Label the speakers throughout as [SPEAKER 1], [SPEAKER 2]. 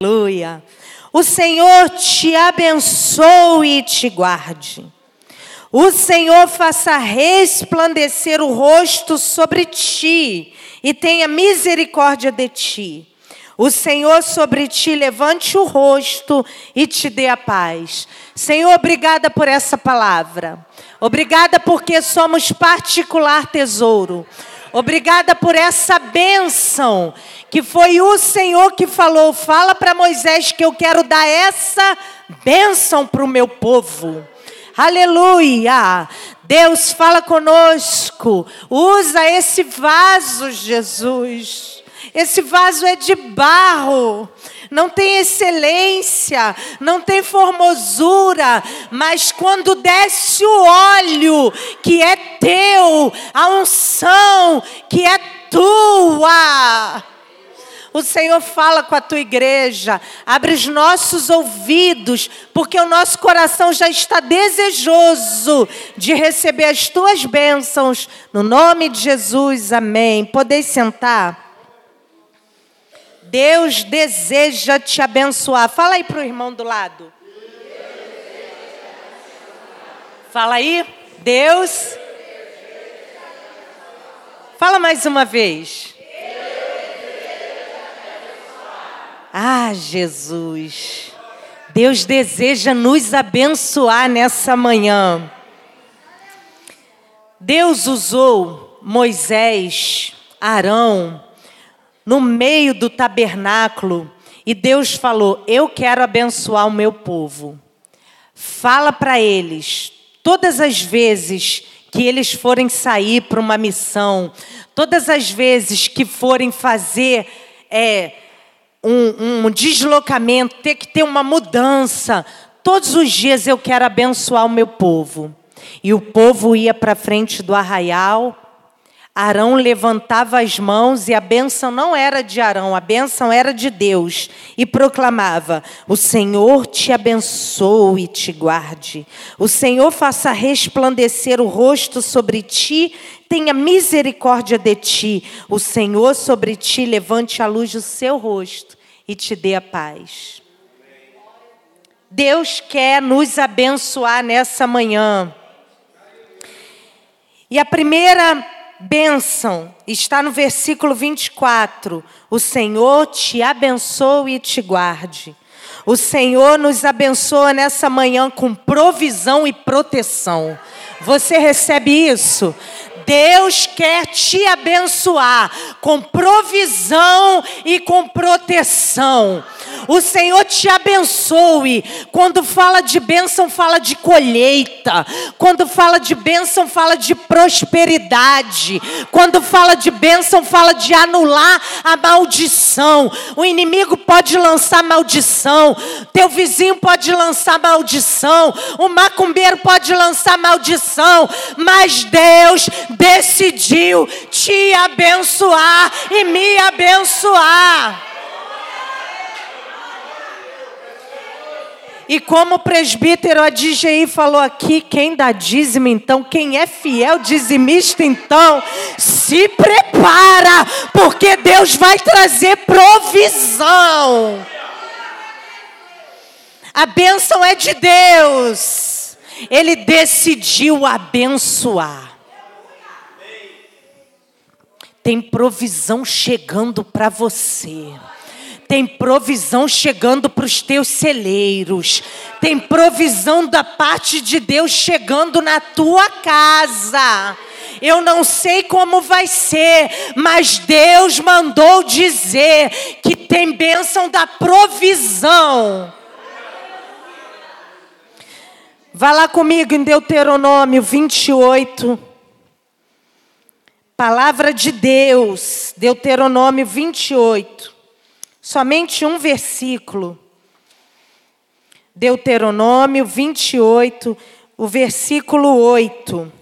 [SPEAKER 1] Aleluia. O Senhor te abençoe e te guarde. O Senhor faça resplandecer o rosto sobre ti e tenha misericórdia de ti. O Senhor sobre ti levante o rosto e te dê a paz. Senhor, obrigada por essa palavra. Obrigada porque somos particular tesouro. Obrigada por essa bênção que foi o Senhor que falou. Fala para Moisés que eu quero dar essa bênção para o meu povo. Aleluia! Deus fala conosco. Usa esse vaso, Jesus. Esse vaso é de barro não tem excelência, não tem formosura, mas quando desce o óleo que é teu, a unção que é tua, o Senhor fala com a tua igreja, abre os nossos ouvidos, porque o nosso coração já está desejoso de receber as tuas bênçãos. No nome de Jesus, amém. Podeis sentar. Deus deseja te abençoar. Fala aí para o irmão do lado. Fala aí. Deus. Fala mais uma vez. Ah, Jesus. Deus deseja nos abençoar nessa manhã. Deus usou Moisés, Arão, no meio do tabernáculo e Deus falou: Eu quero abençoar o meu povo. Fala para eles, todas as vezes que eles forem sair para uma missão, todas as vezes que forem fazer é, um, um deslocamento, ter que ter uma mudança, todos os dias eu quero abençoar o meu povo. E o povo ia para frente do arraial Arão levantava as mãos e a bênção não era de Arão, a bênção era de Deus. E proclamava: O Senhor te abençoe e te guarde. O Senhor faça resplandecer o rosto sobre ti, tenha misericórdia de ti. O Senhor sobre ti levante a luz do seu rosto e te dê a paz. Deus quer nos abençoar nessa manhã. E a primeira bênção está no versículo 24. O Senhor te abençoe e te guarde. O Senhor nos abençoa nessa manhã com provisão e proteção. Você recebe isso? Deus quer te abençoar com provisão e com proteção. O Senhor te abençoe. Quando fala de bênção, fala de colheita. Quando fala de bênção, fala de prosperidade. Quando fala de bênção, fala de anular a maldição. O inimigo pode lançar maldição. Teu vizinho pode lançar maldição. O macumbeiro pode lançar maldição. Mas Deus decidiu te abençoar e me abençoar. E como o presbítero ADGI falou aqui, quem dá dízimo então, quem é fiel dizimista então, se prepara, porque Deus vai trazer provisão. A bênção é de Deus. Ele decidiu abençoar. Tem provisão chegando para você. Tem provisão chegando para os teus celeiros. Tem provisão da parte de Deus chegando na tua casa. Eu não sei como vai ser, mas Deus mandou dizer que tem bênção da provisão. Vá lá comigo em Deuteronômio 28. Palavra de Deus, Deuteronômio 28. Somente um versículo. Deuteronômio 28, o versículo 8.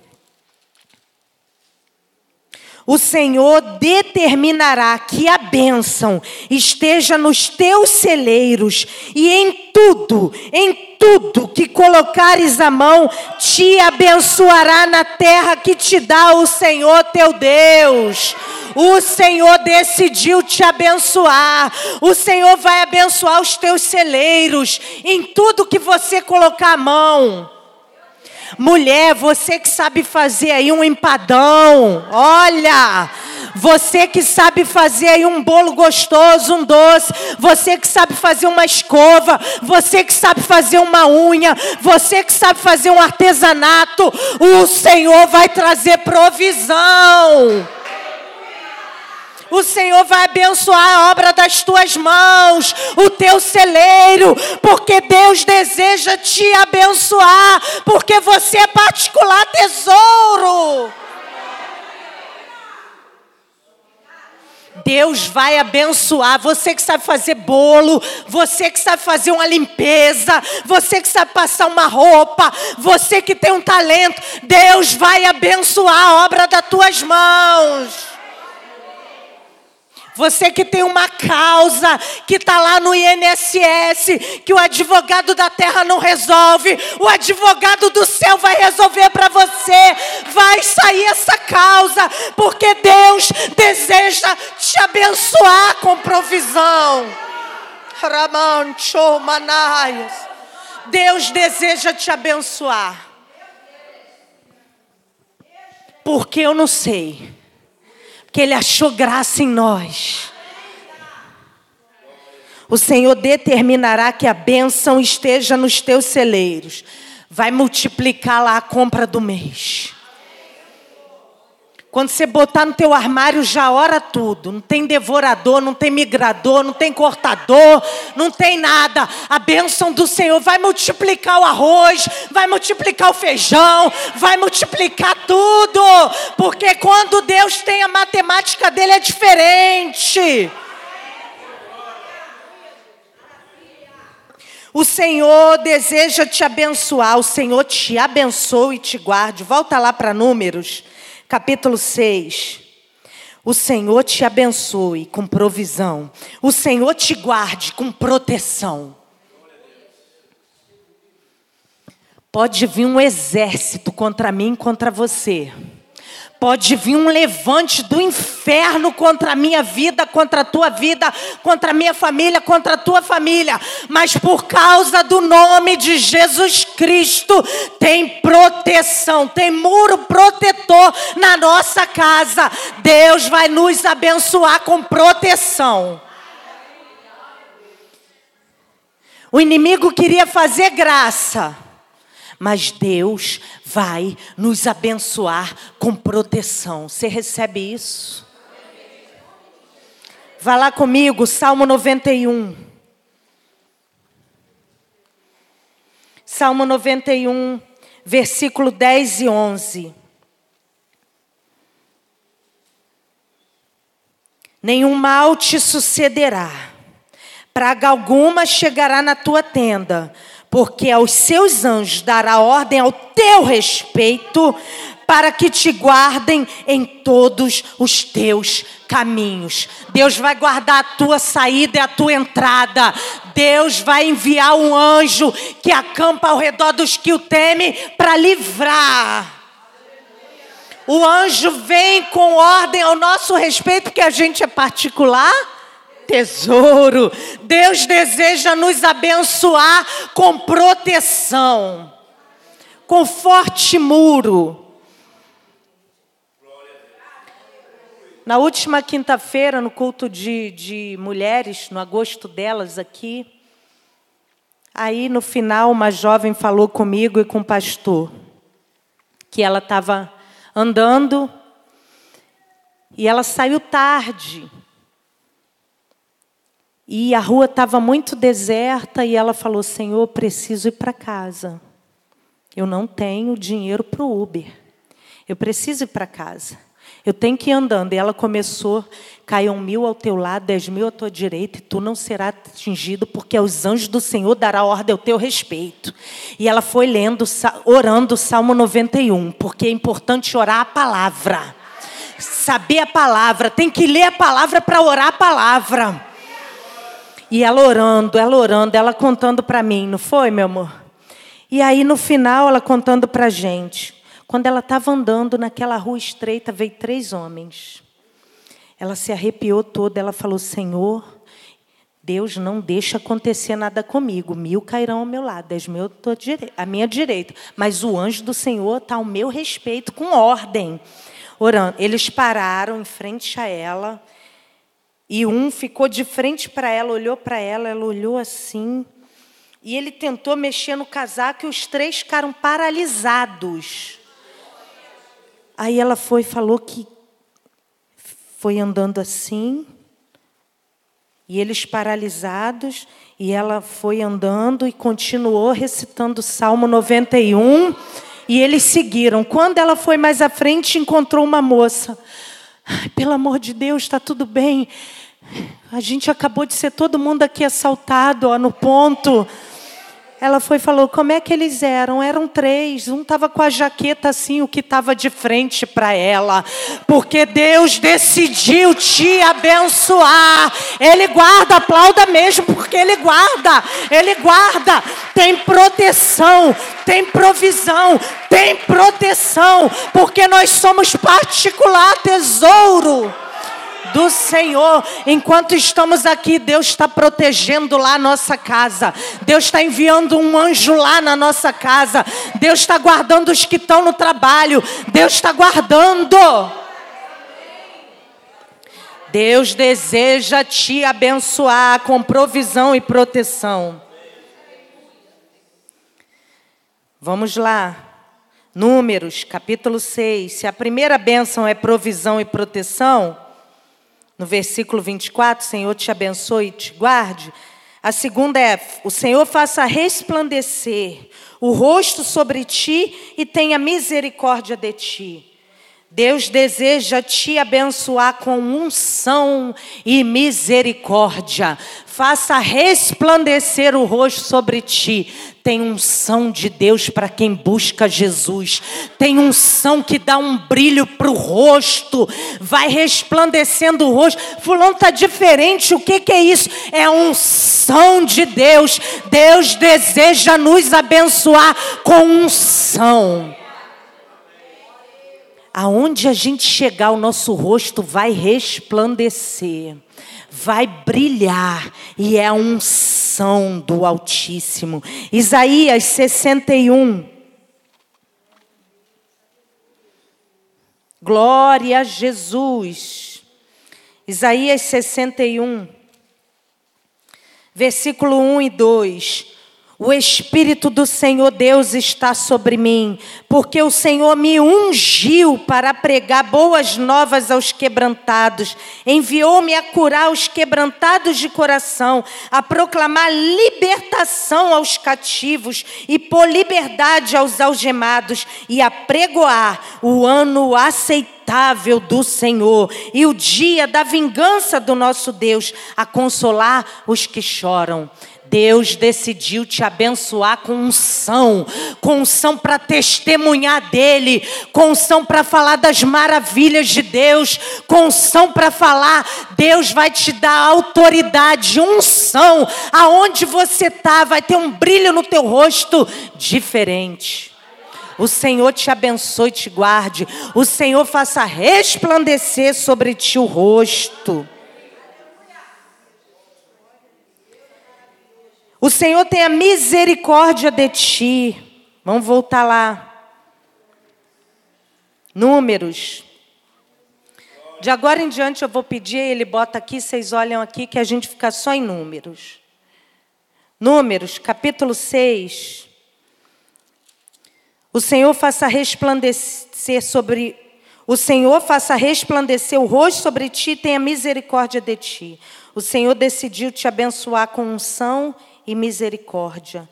[SPEAKER 1] O Senhor determinará que a bênção esteja nos teus celeiros e em tudo, em tudo que colocares a mão, te abençoará na terra que te dá o Senhor teu Deus. O Senhor decidiu te abençoar. O Senhor vai abençoar os teus celeiros em tudo que você colocar a mão. Mulher, você que sabe fazer aí um empadão, olha. Você que sabe fazer aí um bolo gostoso, um doce. Você que sabe fazer uma escova. Você que sabe fazer uma unha. Você que sabe fazer um artesanato. O Senhor vai trazer provisão. O Senhor vai abençoar a obra das tuas mãos, o teu celeiro, porque Deus deseja te abençoar, porque você é particular tesouro. Deus vai abençoar. Você que sabe fazer bolo, você que sabe fazer uma limpeza, você que sabe passar uma roupa, você que tem um talento, Deus vai abençoar a obra das tuas mãos. Você que tem uma causa que está lá no INSS, que o advogado da terra não resolve, o advogado do céu vai resolver para você. Vai sair essa causa, porque Deus deseja te abençoar com provisão. Deus deseja te abençoar. Porque eu não sei que Ele achou graça em nós. O Senhor determinará que a bênção esteja nos teus celeiros. Vai multiplicar lá a compra do mês. Quando você botar no teu armário, já ora tudo. Não tem devorador, não tem migrador, não tem cortador, não tem nada. A bênção do Senhor vai multiplicar o arroz, vai multiplicar o feijão, vai multiplicar tudo. Porque quando Deus tem a matemática dele é diferente. O Senhor deseja te abençoar, o Senhor te abençoe e te guarde. Volta lá para Números capítulo 6. O Senhor te abençoe com provisão. O Senhor te guarde com proteção. Pode vir um exército contra mim, contra você. Pode vir um levante do inferno contra a minha vida, contra a tua vida, contra a minha família, contra a tua família. Mas por causa do nome de Jesus Cristo, tem proteção, tem muro protetor na nossa casa. Deus vai nos abençoar com proteção. O inimigo queria fazer graça. Mas Deus vai nos abençoar com proteção. Você recebe isso? Vá lá comigo, Salmo 91. Salmo 91, versículo 10 e 11. Nenhum mal te sucederá, praga alguma chegará na tua tenda porque aos seus anjos dará ordem ao teu respeito, para que te guardem em todos os teus caminhos. Deus vai guardar a tua saída e a tua entrada. Deus vai enviar um anjo que acampa ao redor dos que o temem para livrar. O anjo vem com ordem ao nosso respeito, porque a gente é particular tesouro. Deus deseja nos abençoar com proteção, com forte muro. Na última quinta-feira, no culto de, de mulheres, no agosto delas aqui, aí no final uma jovem falou comigo e com o pastor que ela estava andando e ela saiu tarde. E a rua estava muito deserta e ela falou: Senhor, preciso ir para casa. Eu não tenho dinheiro para o Uber. Eu preciso ir para casa. Eu tenho que ir andando. E ela começou: caiam mil ao teu lado, dez mil à tua direita, e tu não serás atingido, porque aos anjos do Senhor dará ordem ao teu respeito. E ela foi lendo, orando o Salmo 91, porque é importante orar a palavra. Saber a palavra, tem que ler a palavra para orar a palavra. E ela orando, ela orando, ela contando para mim, não foi, meu amor? E aí no final ela contando para a gente. Quando ela estava andando naquela rua estreita, veio três homens. Ela se arrepiou toda, ela falou: Senhor, Deus não deixa acontecer nada comigo. Mil cairão ao meu lado, dez mil à minha direita. Mas o anjo do Senhor está ao meu respeito, com ordem. Orando. Eles pararam em frente a ela. E um ficou de frente para ela, olhou para ela, ela olhou assim. E ele tentou mexer no casaco e os três ficaram paralisados. Aí ela foi falou que foi andando assim, e eles paralisados, e ela foi andando e continuou recitando o Salmo 91, e eles seguiram. Quando ela foi mais à frente, encontrou uma moça. Pelo amor de Deus, está tudo bem. A gente acabou de ser todo mundo aqui assaltado, ó, no ponto. Ela foi e falou: como é que eles eram? Eram três. Um estava com a jaqueta assim, o que estava de frente para ela. Porque Deus decidiu te abençoar. Ele guarda, aplauda mesmo, porque Ele guarda. Ele guarda. Tem proteção, tem provisão, tem proteção. Porque nós somos particular tesouro do Senhor. Enquanto estamos aqui, Deus está protegendo lá a nossa casa. Deus está enviando um anjo lá na nossa casa. Deus está guardando os que estão no trabalho. Deus está guardando. Deus deseja te abençoar com provisão e proteção. Vamos lá. Números, capítulo 6. Se a primeira bênção é provisão e proteção, no versículo 24, Senhor te abençoe e te guarde. A segunda é: o Senhor faça resplandecer o rosto sobre ti e tenha misericórdia de ti. Deus deseja te abençoar com unção e misericórdia. Faça resplandecer o rosto sobre ti. Tem unção de Deus para quem busca Jesus. Tem unção que dá um brilho para o rosto. Vai resplandecendo o rosto. Fulano está diferente. O que, que é isso? É unção de Deus. Deus deseja nos abençoar com unção. Aonde a gente chegar, o nosso rosto vai resplandecer, vai brilhar, e é a unção do Altíssimo. Isaías 61. Glória a Jesus. Isaías 61, versículo 1 e 2. O Espírito do Senhor Deus está sobre mim, porque o Senhor me ungiu para pregar boas novas aos quebrantados, enviou-me a curar os quebrantados de coração, a proclamar libertação aos cativos e por liberdade aos algemados, e a pregoar o ano aceitável do Senhor e o dia da vingança do nosso Deus, a consolar os que choram. Deus decidiu te abençoar com unção, com unção para testemunhar dele, com unção para falar das maravilhas de Deus, com unção para falar, Deus vai te dar autoridade, unção, aonde você está, vai ter um brilho no teu rosto diferente. O Senhor te abençoe e te guarde. O Senhor faça resplandecer sobre ti o rosto. O Senhor tenha misericórdia de ti. Vamos voltar lá. Números. De agora em diante eu vou pedir, ele bota aqui, vocês olham aqui, que a gente fica só em números. Números, capítulo 6. O Senhor faça resplandecer sobre. O Senhor faça resplandecer o rosto sobre ti e tenha misericórdia de ti. O Senhor decidiu te abençoar com unção e misericórdia.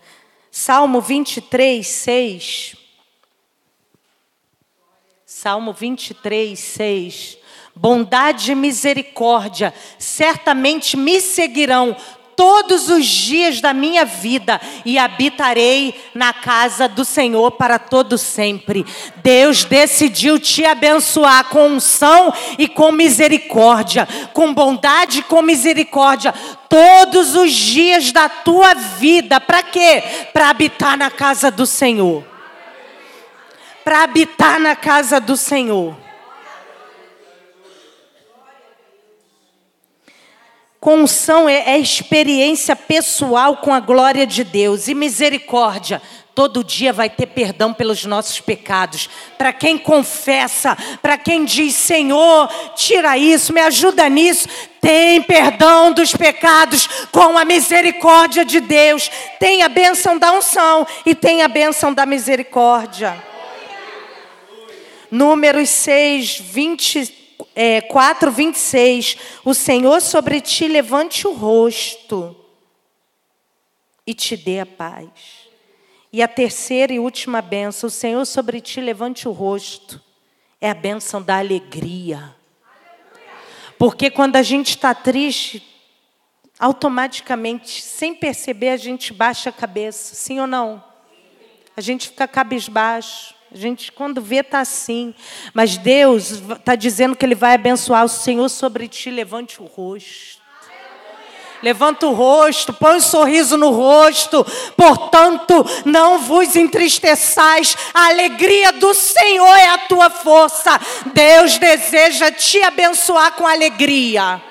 [SPEAKER 1] Salmo 23, 6. Salmo 23, 6. Bondade e misericórdia certamente me seguirão todos os dias da minha vida e habitarei na casa do Senhor para todo sempre. Deus decidiu te abençoar com unção e com misericórdia, com bondade e com misericórdia todos os dias da tua vida. Para quê? Para habitar na casa do Senhor. Para habitar na casa do Senhor. Com unção é, é experiência pessoal com a glória de Deus e misericórdia. Todo dia vai ter perdão pelos nossos pecados. Para quem confessa, para quem diz: Senhor, tira isso, me ajuda nisso. Tem perdão dos pecados com a misericórdia de Deus. Tem a bênção da unção e tem a bênção da misericórdia. Números 6, 24, é, 4, 26. O Senhor sobre ti levante o rosto e te dê a paz. E a terceira e última benção, o Senhor sobre ti levante o rosto, é a benção da alegria. Porque quando a gente está triste, automaticamente, sem perceber, a gente baixa a cabeça, sim ou não? A gente fica cabisbaixo. A gente, quando vê, está assim. Mas Deus está dizendo que Ele vai abençoar o Senhor sobre ti. Levante o rosto. Levanta o rosto, põe um sorriso no rosto. Portanto, não vos entristeçais. A alegria do Senhor é a tua força. Deus deseja te abençoar com alegria.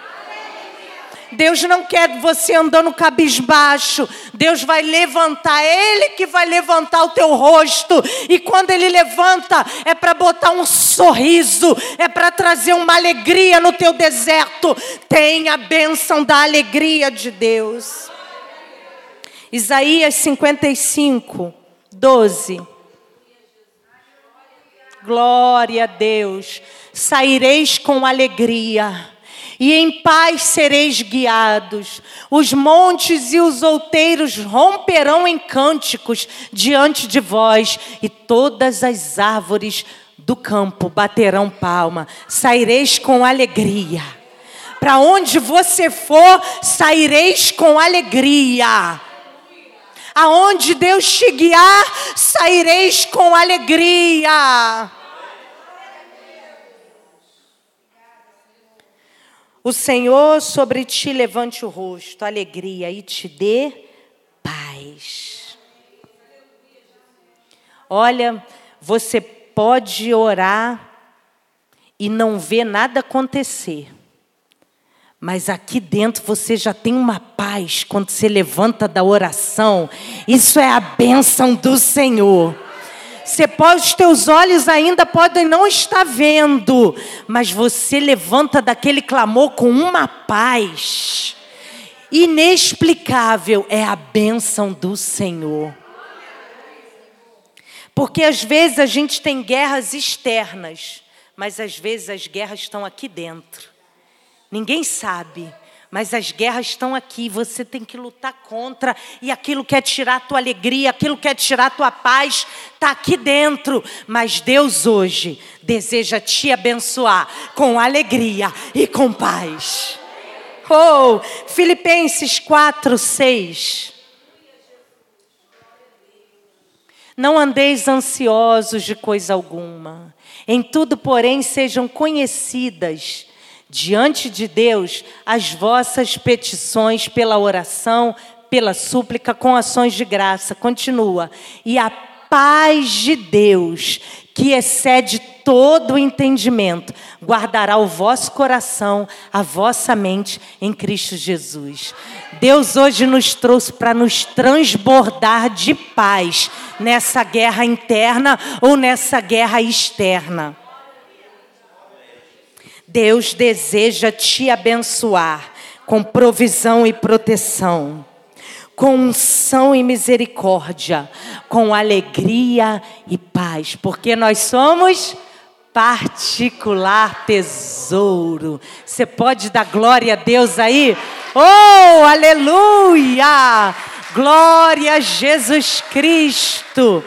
[SPEAKER 1] Deus não quer você andando cabisbaixo. Deus vai levantar, Ele que vai levantar o teu rosto. E quando Ele levanta, é para botar um sorriso, é para trazer uma alegria no teu deserto. Tem a bênção da alegria de Deus. Isaías 55, 12. Glória a Deus. Saireis com alegria e em paz sereis guiados. Os montes e os outeiros romperão em cânticos diante de vós, e todas as árvores do campo baterão palma. Saireis com alegria. Para onde você for, saireis com alegria. Aonde Deus te guiar, saireis com alegria. O Senhor sobre ti levante o rosto, alegria e te dê paz. Olha, você pode orar e não ver nada acontecer. Mas aqui dentro você já tem uma paz quando você levanta da oração. Isso é a bênção do Senhor. Você pode, os teus olhos ainda podem não estar vendo, mas você levanta daquele clamor com uma paz inexplicável. É a bênção do Senhor. Porque às vezes a gente tem guerras externas, mas às vezes as guerras estão aqui dentro. Ninguém sabe. Mas as guerras estão aqui, você tem que lutar contra, e aquilo quer tirar a tua alegria, aquilo quer tirar a tua paz, está aqui dentro. Mas Deus hoje deseja te abençoar com alegria e com paz. Oh, Filipenses 4, 6. Não andeis ansiosos de coisa alguma, em tudo, porém, sejam conhecidas diante de Deus as vossas petições pela oração, pela súplica, com ações de graça. Continua. E a paz de Deus, que excede todo o entendimento, guardará o vosso coração, a vossa mente em Cristo Jesus. Deus hoje nos trouxe para nos transbordar de paz nessa guerra interna ou nessa guerra externa. Deus deseja te abençoar com provisão e proteção, com unção e misericórdia, com alegria e paz, porque nós somos particular tesouro. Você pode dar glória a Deus aí? Oh, aleluia! Glória a Jesus Cristo!